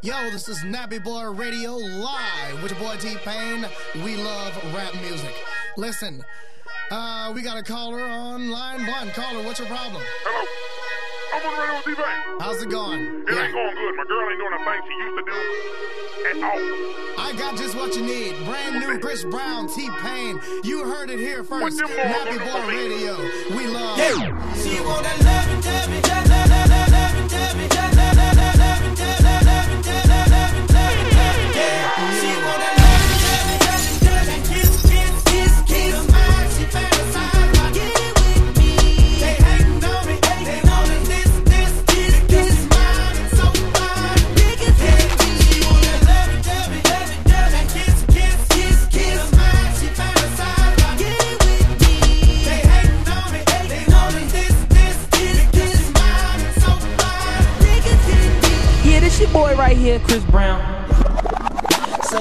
Yo, this is Nappy Boy Radio live with your boy T Pain. We love rap music. Listen, uh, we got a caller on line one. Caller, what's your problem? Hello. I'm on the radio with T-Pain. How's it going? It ain't going good. My girl ain't doing the thing she used to do at all. I got just what you need. Brand new Chris Brown, T Pain. You heard it here first. them boys Nappy on the Boy police? Radio. We love. She want that loving, hear Chris Brown. So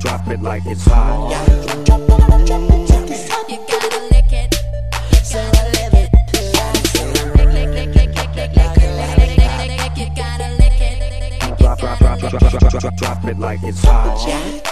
Drop it like it's hot. Yeah. Drop it, drop it, drop it, drop it. You gotta lick it. So I it. Drop it like it's hot. Yeah.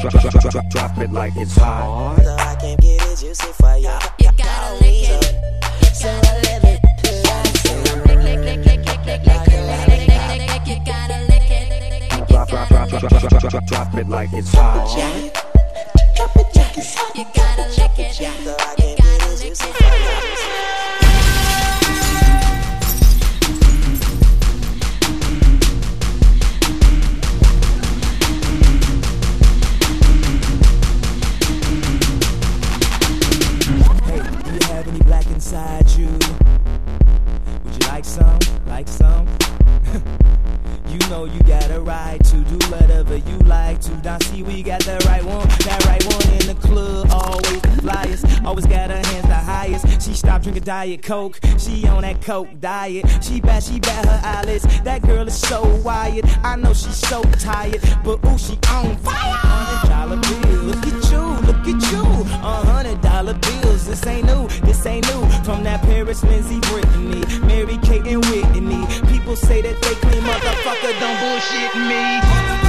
drop, it like it's hot. I can get it juicy for you. You gotta lick it. So I lick it. Drop, drop, it like it's hot. Drop it. You gotta lick it. So I can get it juicy. Highest. a Diet Coke, she on that Coke diet. She bat, she bat her eyelids. That girl is so wired. I know she's so tired, but ooh, she on fire. Hundred dollar bill, look at you, look at you. A hundred dollar bills, this ain't new, this ain't new. From that Paris, Lindsay, Brittany, Mary Kate and Whitney. People say that they clean, motherfucker, don't bullshit me.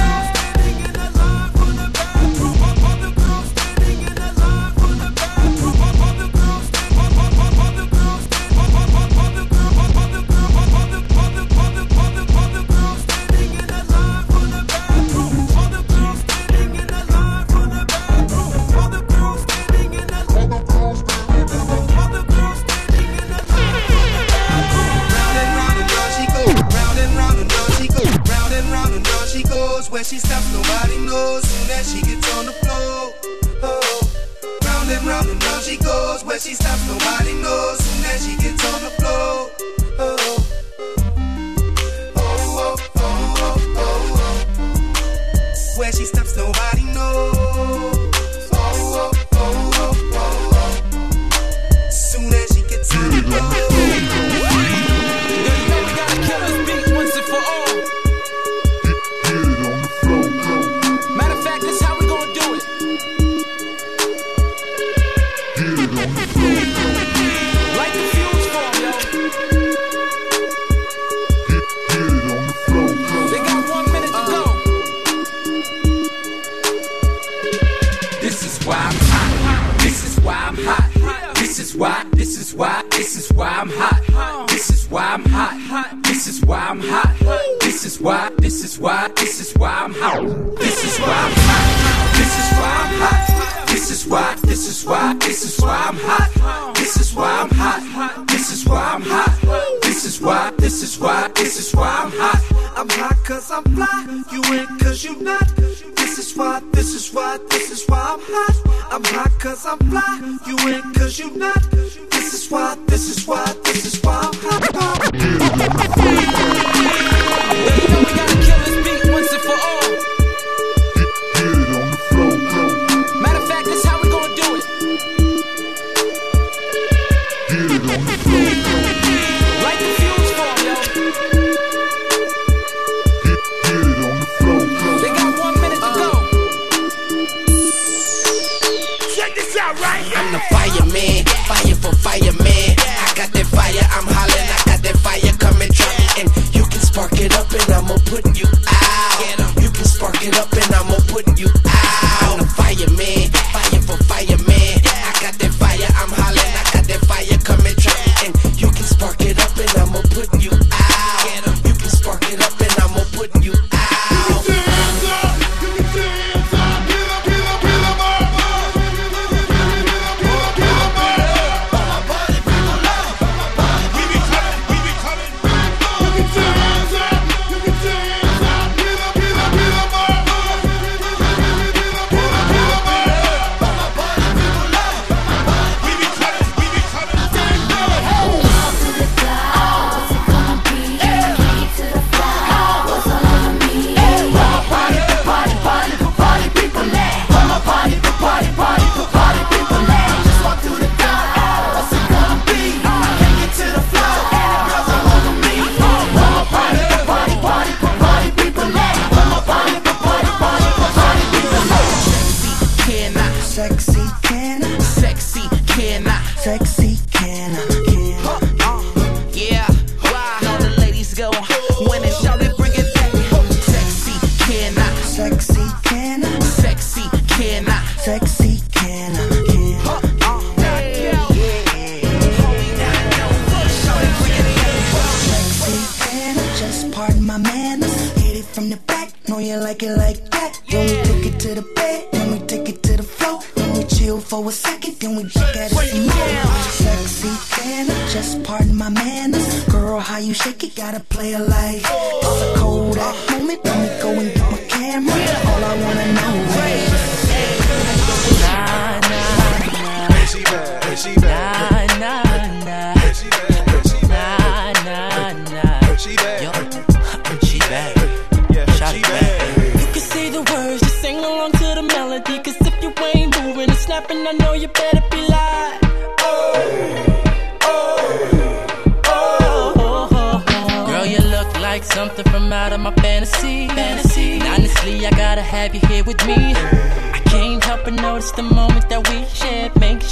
spark it up and I'ma put you out. You can spark it up and I'ma put you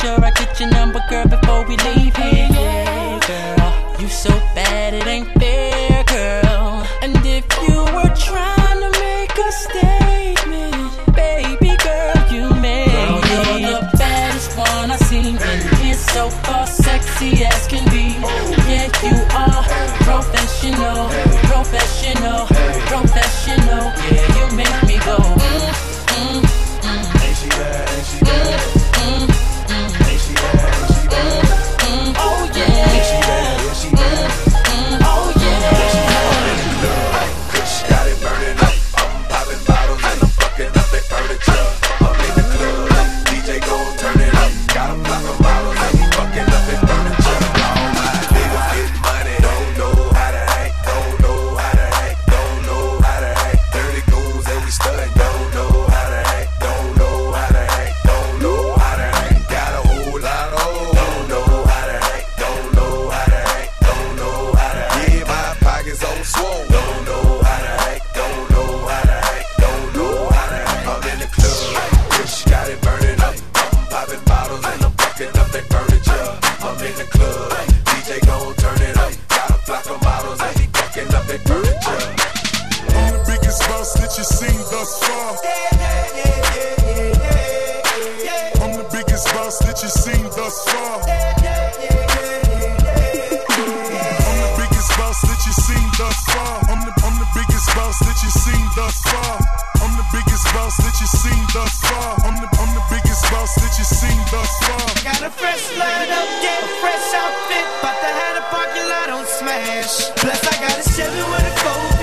sure I get your number, girl, before we leave here. Yeah, girl, you so bad it ain't fair, girl. And if you were trying to make a statement, baby girl, you made girl, you're the baddest one I've seen, and it's so far sexy as can be. Oh. Yeah, you are professional, professional. I'm the biggest boss that you've seen thus far. I'm the biggest boss that you've seen thus far. I'm the, biggest boss that you've seen thus far. I'm the biggest boss that you've seen thus far. I'm the, I'm the biggest boss that you've seen thus far. Got a fresh lineup, get a fresh outfit. To have the parking lot on smash. Plus, I got a Chevy with a four.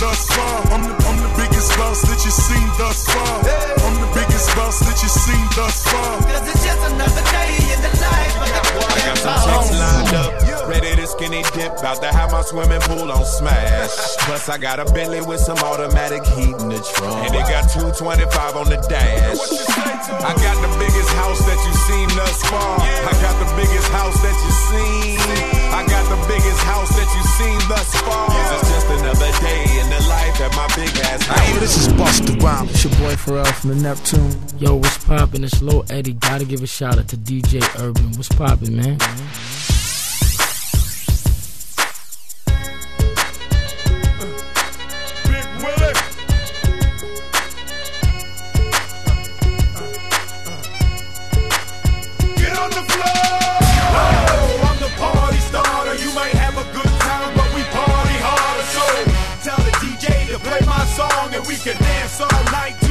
thus far. I'm the, I'm the biggest boss that you've seen thus far. Hey. I'm the biggest boss that you've seen thus far. Cause it's just another day in the life. I got some chicks lined up, ready to skinny dip. About to have my swimming pool on smash. Plus, I got a Bentley with some automatic heat in the trunk. And it got 225 on the dash. I got the biggest house that you've seen thus far. I got the biggest house that you've seen. I the biggest house that you've seen thus far. It's just another day in the life at my big ass house. Hey, this is Busta Rhymes. It's your boy Pharrell from the Neptune. Yo, what's poppin'? It's Low Eddie. Gotta give a shout out to DJ Urben. What's poppin', man? Mm -hmm. we can dance all night.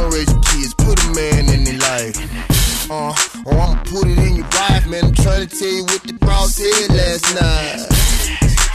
Gon' raise your kids, put a man in their life. Uh, or I'ma put it in your wife, man. I'm trying to tell you what the boss said last night.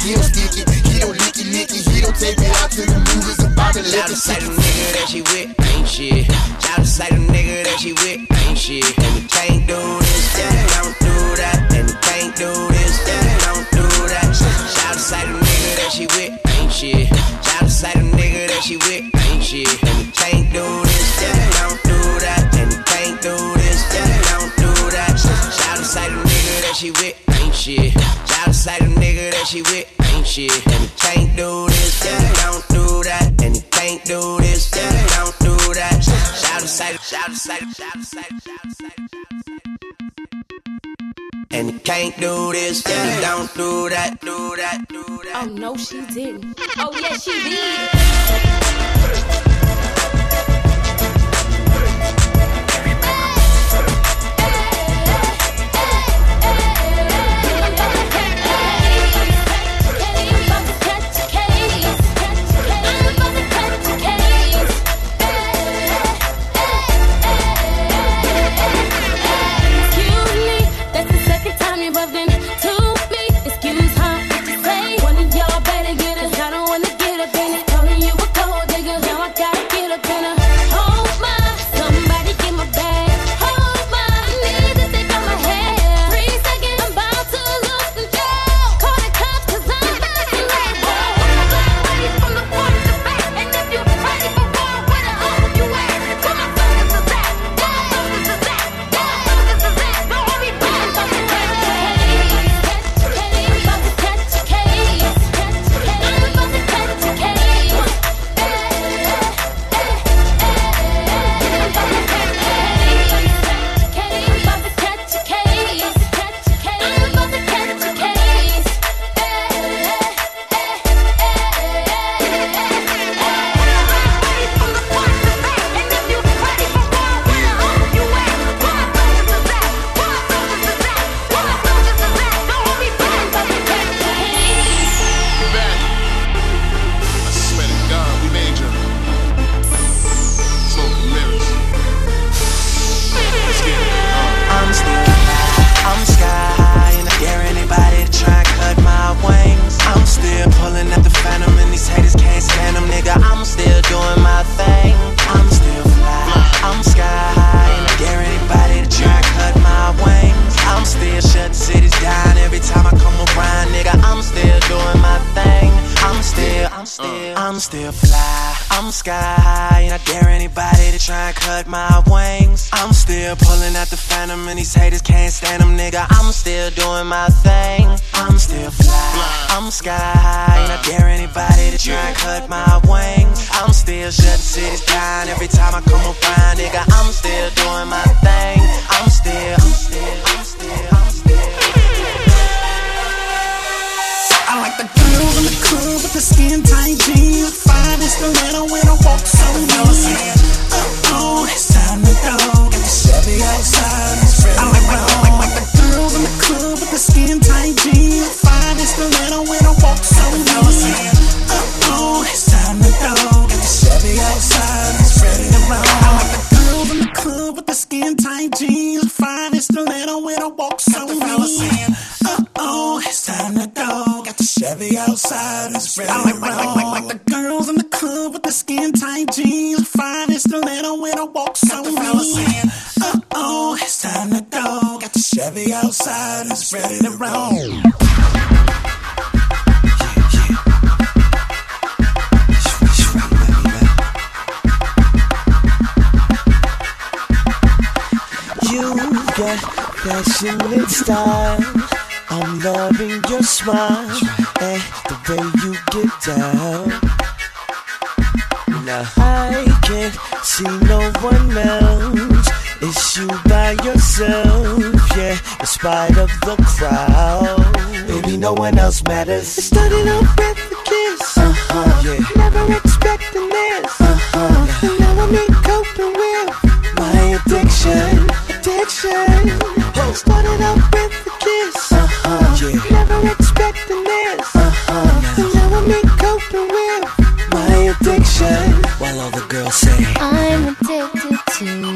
He don't stick it, he don't lick it, lick it, he don't take me out to the movies about the Shout liquor. to say the nigga that she with ain't shit. Shout out to the nigga that she with ain't shit. And we can't do this, and we don't do that. And we can't do this, and we don't do that. Shout out to the nigga that she with shit. Shout to say the nigga that she with ain't shit. And can't do this, and don't do that. And can't do this, and don't do that. Shout to say the nigga that she with ain't shit. Shout to say the nigga that she with ain't shit. And can't do this, and don't do that. And can't do this, and don't do that. Shout to say, shout to say, shout to say, shout to say. And can't do this, and don't do that, do that, do that. Oh no, she didn't. Oh yes, she did. I'm still fly. I'm sky high, and I dare anybody to try and cut my wings. I'm still pulling out the phantom, and these haters can't stand them, nigga. I'm still doing my thing. I'm still fly. I'm sky high, and I dare anybody to try and cut my wings. I'm still shutting cities down every time I come around, nigga. I'm still doing my thing. I'm still, I'm still, I'm the skin tight jeans. Fine as the little when I walk so mean. Uh oh, it's time to go. Get the Chevy outside. I like, like, like, like the girls in the club with the skin tight jeans. Fine as the when I walk so mean. Uh oh, it's time to go. Get the Chevy outside. It's ready to roll. I like the girls in the club with the skin tight jeans. Fine as the when I walk so mean. Uh oh, it's time to go. Chevy outside, it's ready I like, like, like, like, like the girls in the club with the skin tight jeans. Fine as the little when I walk so mean. Uh oh, it's time to go. Got the Chevy outside, it's ready to roll. You got fashion and style. I'm loving your smile the way you get down. Now I can't see no one else. It's you by yourself, yeah, in spite of the crowd. Baby, no one else matters. It started off with a kiss, uh-huh, yeah. Never expecting this, uh-huh. And now I'm in coping with say. I'm addicted to you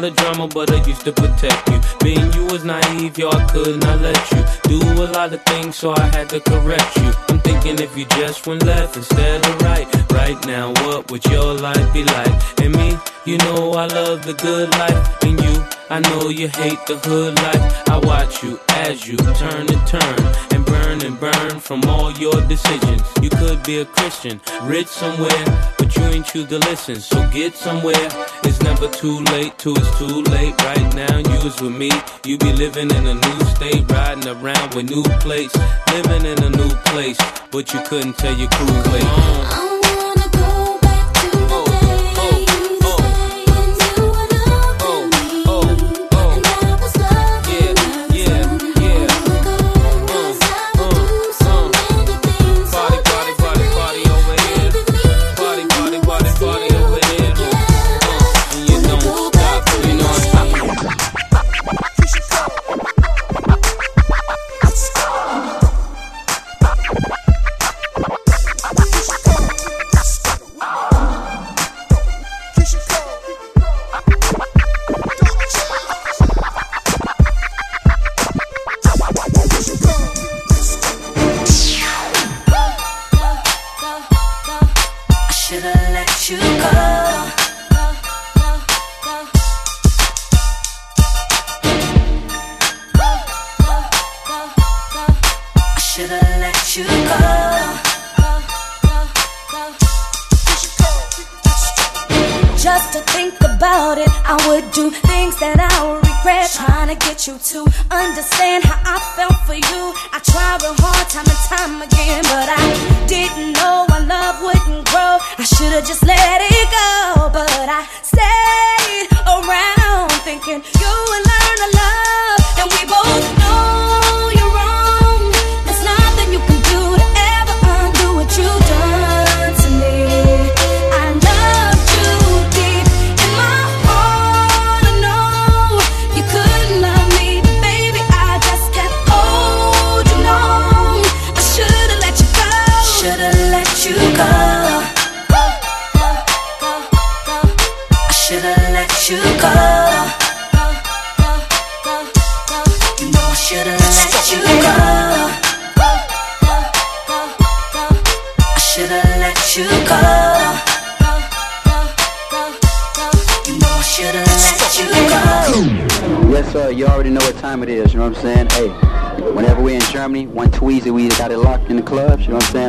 lot of drama, but I used to protect you. Being you was nice. I could not let you do a lot of things, so I had to correct you. I'm thinking if you just went left instead of right, right now, what would your life be like? And me, you know I love the good life, and you, I know you hate the hood life. I watch you as you turn and turn and burn and burn from all your decisions. You could be a Christian, rich somewhere, but you ain't choose to listen. So get somewhere. It's never too late, too, it's too late. Right now, you is with me, you be living Living in a new state, riding around with new plates. Living in a new place, but you couldn't tell your crew late.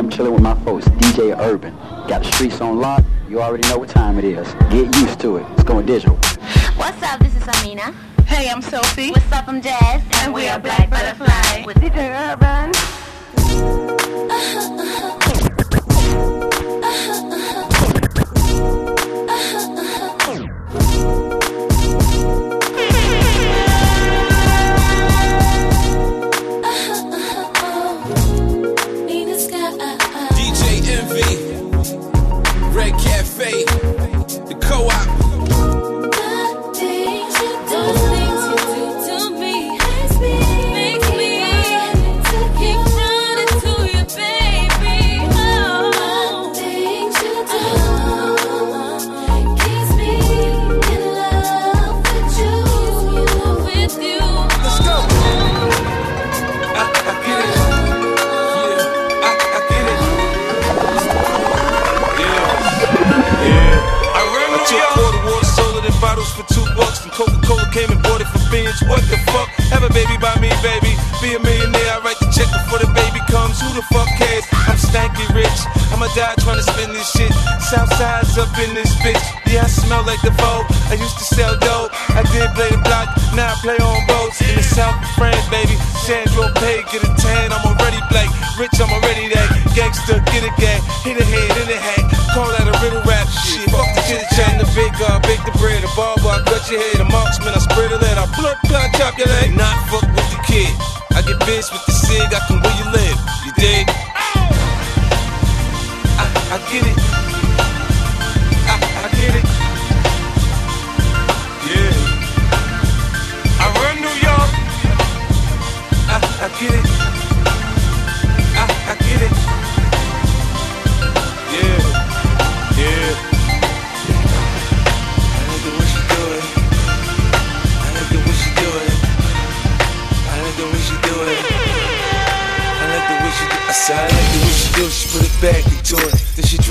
I'm saying? Chilling with my folks, DJ Urben. Got the streets on lock. You already know what time it is. Get used to it. It's going digital. What's up? This is Amina. Hey, I'm Sophie. What's up? I'm Jazz. And, we are Black Butterfly with DJ Urben.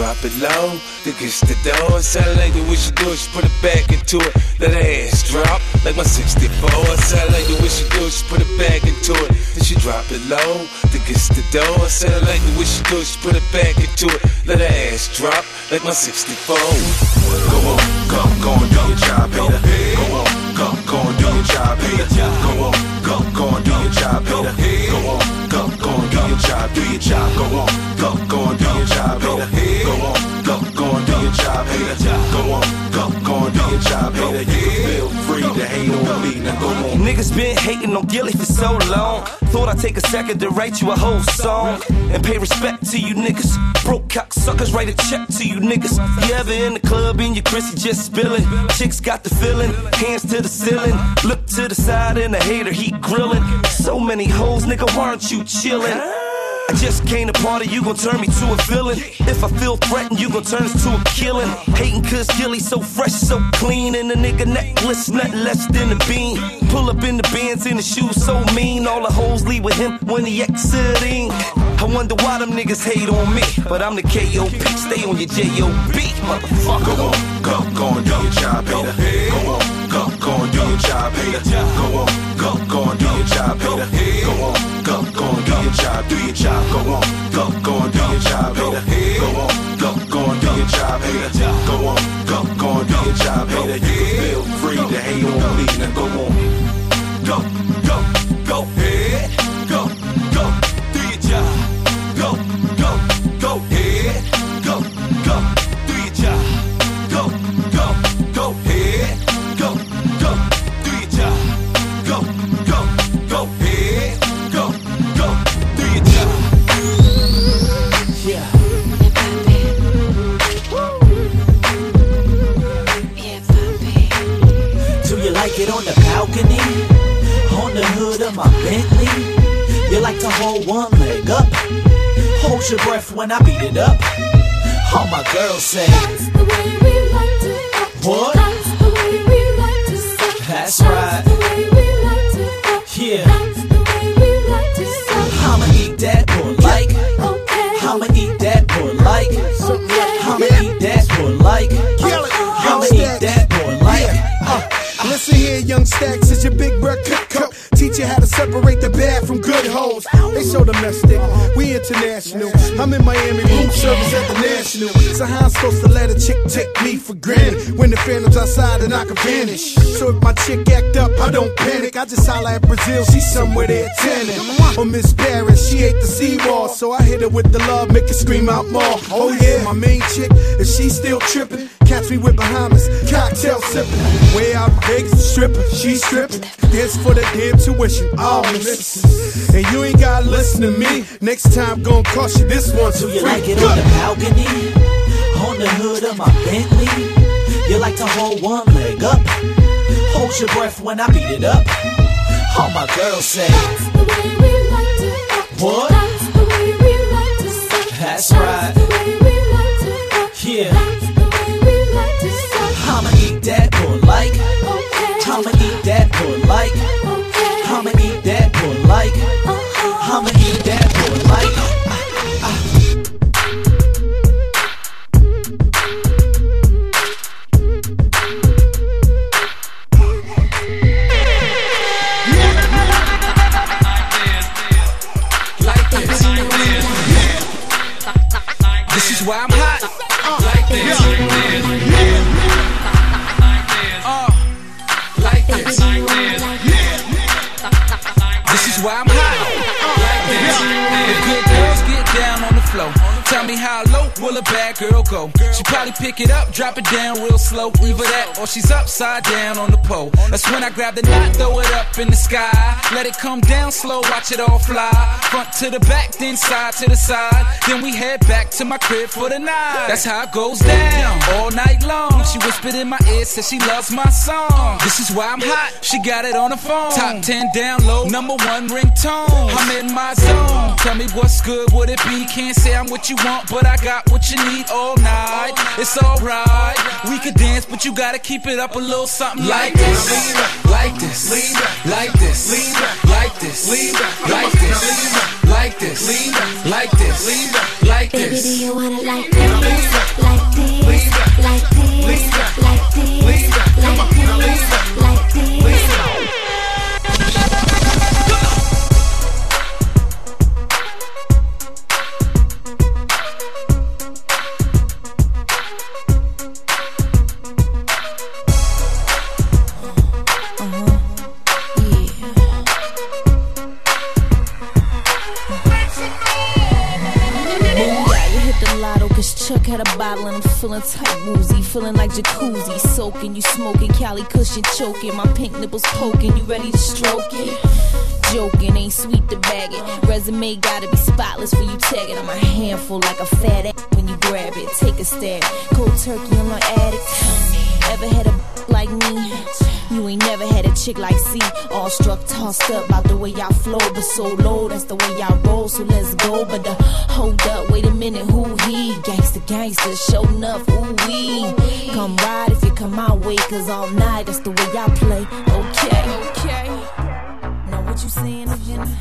drop it low. Gets the door. Said like the way she do it. She put it back into it. Let her ass drop like my 64. I said like the way she do it. She put it back into it. Then she drop it low. Gets the door. Said like the way she do it. She put it back into it. Let her ass drop like my 64. Go on, go, go and do your job, Peter. Go on, go, go and do your job, Peter. Go on, go, go and do your job, Peter. Go on, go, go and do your job, do your job. Go on, your job, Peter. Go on, go, go and do your job, Peter. Go on, go, go and do your job, Peter. You feel free to hate on me. Now go on. Niggas been hating on Gilly for so long. Thought I'd take a second to write you a whole song and pay respect to you niggas. Broke cocksuckers, write a check to you niggas. You ever in the club and your Chrissy just spilling? Chicks got the feeling, hands to the ceiling. Look to the side and the hater, he grilling. So many hoes, nigga, why aren't you chilling? I just came to party, you gon' turn me to a villain. If I feel threatened, you gon' turn this to a killing. Hating cause Gilly so fresh, so clean. And the nigga necklace, nothing less than a bean. Pull up in the bands in the shoes so mean. All the hoes leave with him when he exiting. I wonder why them niggas hate on me. But I'm the KOP, stay on your JOB, motherfucker. Go on, go, go and do your job, Peter. Go on, go, go and do your job, Peter. Go on, go, go and do your job, Peter. Go on, go, go and do your job, do your job. Go on, go, go and do your job, Peter. Go on, go, go and do your job, Peter. Go on, go, go and do your job, Peter. You can feel free to hate on me. Now go on, go, go, go ahead, like to hold one leg up? Hold your breath when I beat it up. All my girls say, What? That's right. Yeah. I'ma eat that boy like. Okay. I'ma eat that boy like. Okay. I'ma eat that boy like. I'ma eat that boy like. Uh, listen here, young stacks is your big bird They so domestic, we international. I'm in Miami, room service at the National. So how I'm supposed to let a chick take me for granted when the phantom's outside and I can vanish? So if my chick act up, I don't panic. I just holla at Brazil, she's somewhere there tanning. Or Miss Paris, she ate the seawall, so I hit her with the love, make her scream out more. Oh yeah, my main chick, if she still tripping, catch me with Bahamas, cocktail sipping. Way out Vegas, stripper, she stripping. This for the damn tuition, all miss. And you ain't gotta listen to me. Next time, gon' cost you this one So You free. like it on the balcony, on the hood of my Bentley. You like to hold one leg up, hold your breath when I beat it up. All my girls say, What? That's right. Yeah. I'ma eat that boy like. I'ma eat that boy like. Why I'm hot. Like this. Uh, like this. This is why I'm hot. Like this. If good girls get down on the floor, tell me how will a bad girl go? She probably pick it up, drop it down real slow. Either that or she's upside down on the pole. That's when I grab the knot, throw it up in the sky. Let it come down slow, watch it all fly. Front to the back, then side to the side. Then we head back to my crib for the night. That's how it goes down all night long. She whispered in my ear, said she loves my song. This is why I'm hot. She got it on the phone. Top 10 download, number one ringtone. I'm in my zone. Tell me what's good, would it be? Can't say I'm what you want, but I got what you need all night. It's alright. We could dance, but you gotta keep it up a little something like this. Like this. Like this. Like this. Like this. Like this. Like this. Like Baby, this. do you want it like this? Like this? Like this? Like this? Like this? Like Chuck had a bottle and I'm feeling tight woozy. Feeling like jacuzzi, soaking, you smoking, Cali cushion choking, my pink nipples poking, you ready to stroke it? Joking, ain't sweet to bag it. Resume gotta be spotless for you tag it. I'm a handful like a fat ass when you grab it. Take a stab, cold turkey, I'm an addict. Ever had a like me? You ain't never had a chick like C. All struck, tossed up about the way y'all flow, but so low, that's the way y'all roll. So let's go. But uh, hold up, wait a minute, who he? Gangsta, gangsta, show enough, ooh wee. Come ride if you come my way, cause all night, that's the way y'all play. Okay, okay. Now what you saying again?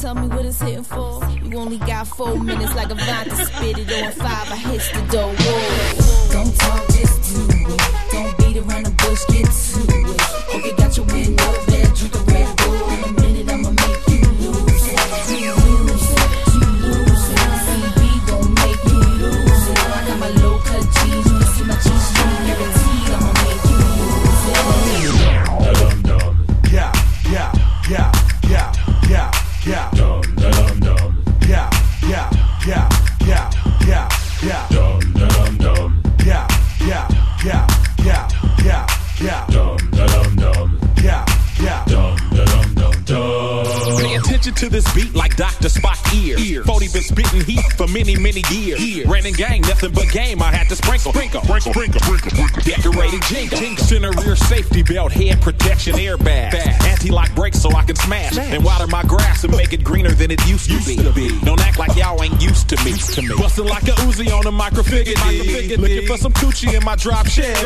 Tell me what it's hitting for. You only got four minutes like a vine to spit it on five. I hit the door. Whoa. Don't talk, just do it. Bush, get to it. Hope you got your window to this beat heat for many, many years. Ran in gang, nothing but game. I had to sprinkle, sprinkle, sprinkle, sprinkle, sprinkle, sprinkle. Decorated jingle. Center rear safety belt, head protection airbag. Anti-lock brakes so I can smash. And water my grass and make it greener than it used to be. Don't act like y'all ain't used to me. to me. Busting like a Uzi on a microfigure. Looking for some coochie in my drop shed.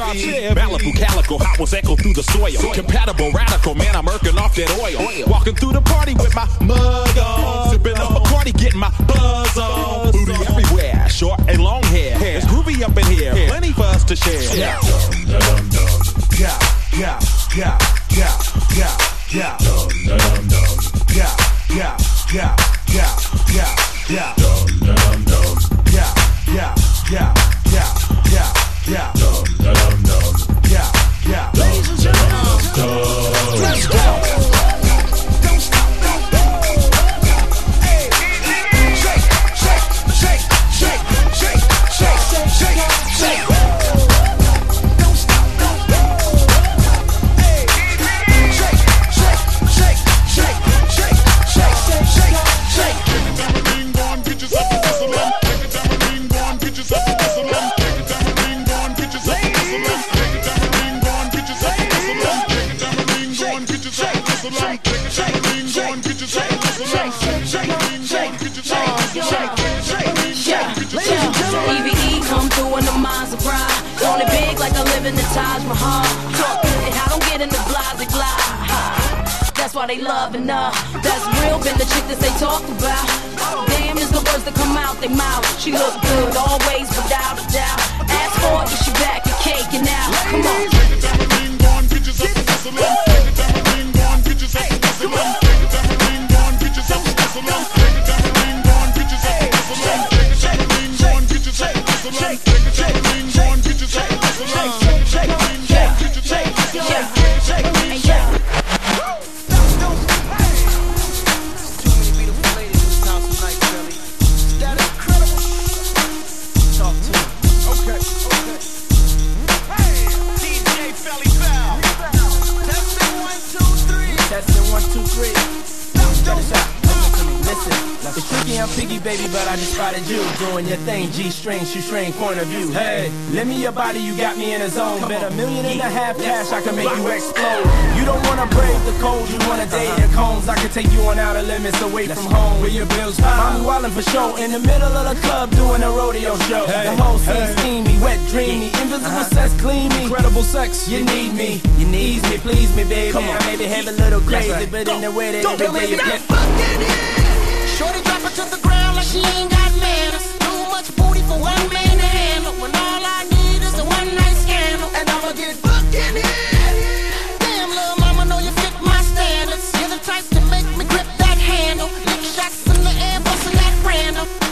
Malibu calico, hot was echo through the soil. Compatible radical, man, I'm irking off that oil. Walking through the party with my mug on. Sipping up a party, getting my buzz on. Booty everywhere, short and long hair. hair. It's groovy up in here, plenty for us to share. Yeah, yeah, yeah, yeah, yeah, yeah, yeah. Yeah, yeah, yeah, yeah, yeah. Yeah, yeah, yeah, yeah, yeah, live in the Taj Mahal. And I don't get in the blase glide. That's why they loving her. That's real, been the chick that they talk about. Damn is the words that come out their mouth. She look good, always without a doubt. Ask for it, she back and caking out. Come on. Take the tambourine, go and get yourself a whistle. Take the tambourine, go and get yourself a whistle. Take a whistle. Take go and get yourself a whistle. Take a whistle. Take go and get yourself a whistle. Doing your thing. G string, shoestring, point of view. Hey, lend me your body, you got me in a zone. Bet a million and a half cash, I can make you explode. You don't wanna brave the cold, you wanna date the cones. I can take you on outer limits away from home. Where your bills pay. I'm wildin' for show in the middle of the club doing a rodeo show. The whole scene steamy, wet, dreamy, invisible uh-huh. sex, clean me. Incredible sex, you need me, you need me, please me, baby. Come on. I may behave a little crazy, right. but in the way that Don't every day you believe get. Shorty drop it to the ground she ain't got manners. Too much booty for one man to handle. When all I need is a one night scandal, and I'ma get fucked in. Damn, little mama, know you fit my standards. You're the type to make me grip that handle. Shots in the air, that random.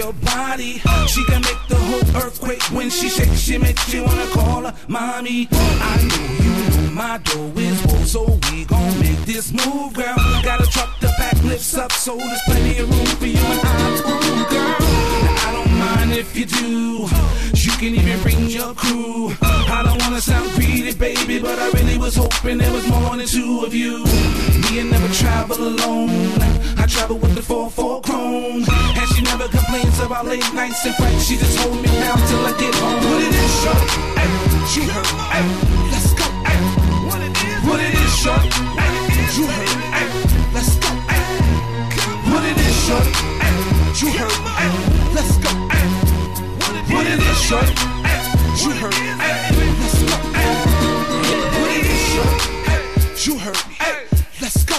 Your body. She can make the whole earthquake when she shakes. She makes you wanna call her mommy. I know you know my door is full, so we gon' make this move, girl. Gotta truck the back lifts up, so there's plenty of room for you and I, girl. Now, I don't mind if you do. Can even bring your crew. I don't wanna sound greedy, baby, but I really was hoping there was more than two of you. Me and never travel alone. I travel with the 4-4 chrome. And she never complains about late nights and fights. She just hold me down till I get home. What it is, shorty? Ay, you heard. Ay, let's go. Ay, what it is? What it is, shorty? Ay, you heard. Ay, let's go. Ay, what it is, shorty? Ay, you heard. Ay, what it is, shorty? Ay, you heard. Ay, let's go. What it is, shorty? You heard. Ay, let's go.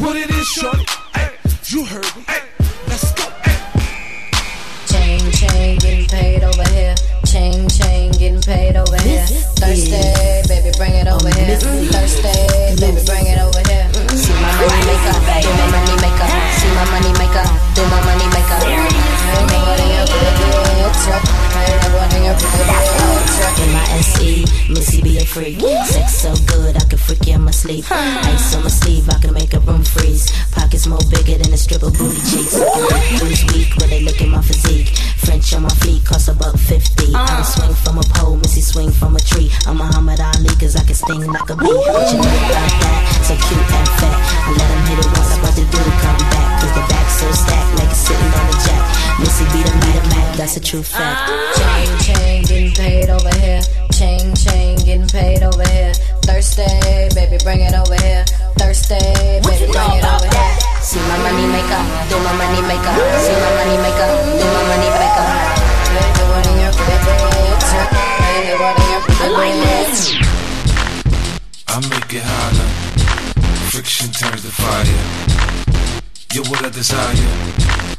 What it is, shorty? You heard. Ay, let's go. Chain, chain, getting paid over here. Chain, chain, getting paid over here. Thursday, baby, bring it over here. Thursday, baby, bring it over here. See my money maker, do my money maker. See my money maker, do my money maker. Ain't nobody up with truck. Ain't nobody up with Missy be a freak. Sex so good, I can freak you in my sleep. Ice on my sleeve, I can make a room freeze. Pockets more bigger than a stripper booty cheeks. Who's weak when they look at my physique? French on my feet cost a buck fifty. Uh. I don't swing from a pole, Missy swing from a tree. I'm Muhammad Ali cause I can sting like a bee. What you know about that? So cute and fat. I let him hit it once, I'm about to do the comeback. Cause the back's so stacked like it's sitting on the jack. Missy be the Mac, Mac, that's a true fact. Chain, chain, getting paid over here. Chain, chain, getting paid over here. Thursday, baby, bring it over here. Thursday, baby, bring it over here. See my money maker, do my money maker. See my money maker, do my money maker. Hey, do it in your credit. Hey, do it in your credit. I make it holler. Friction turns to fire. You're what I desire.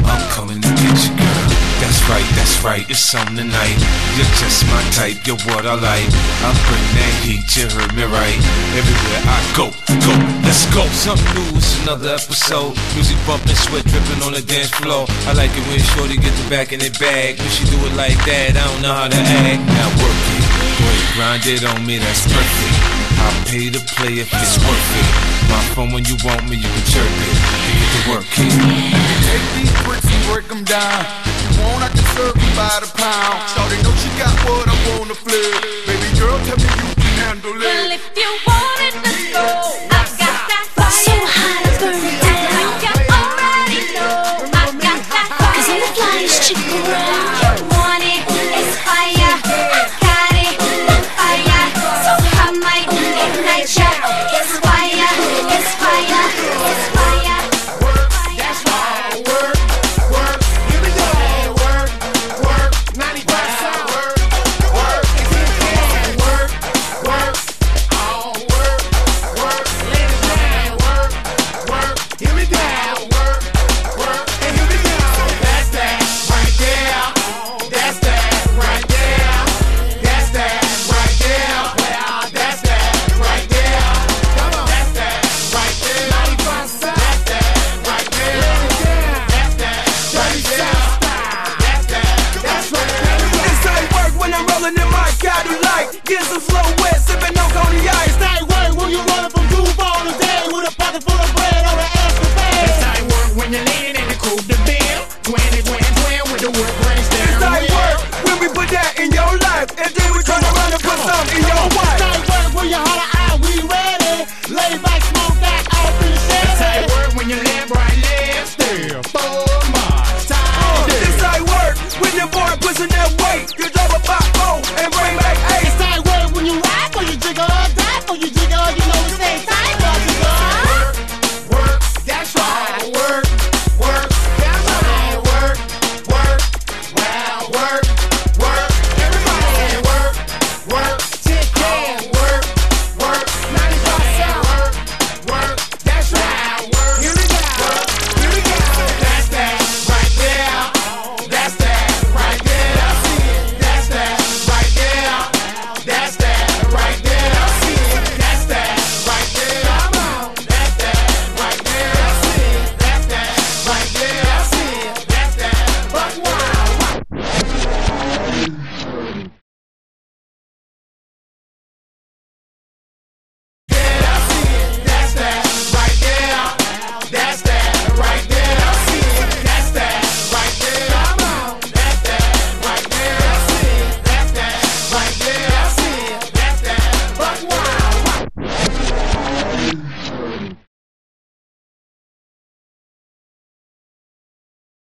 I'm coming to get you, girl. That's right, that's right. It's on tonight. You're just my type. You're what I like. I bring that heat. You heard me right. Everywhere I go, go. Let's go. Something new. It's another episode. Music bumping, sweat dripping on the dance floor. I like it when Shorty get the back in the bag. When she do it like that, I don't know how to act. Now work it. Go grind it on me. That's perfect. I'll pay to play if it's worth it. My phone when you want me, you can chirp it. You get to work it. Take these bricks and break them down. If you want, I can serve you by the pound. Shawty know she got what I wanna flip. Baby girl, tell me you can handle it. Well, if you want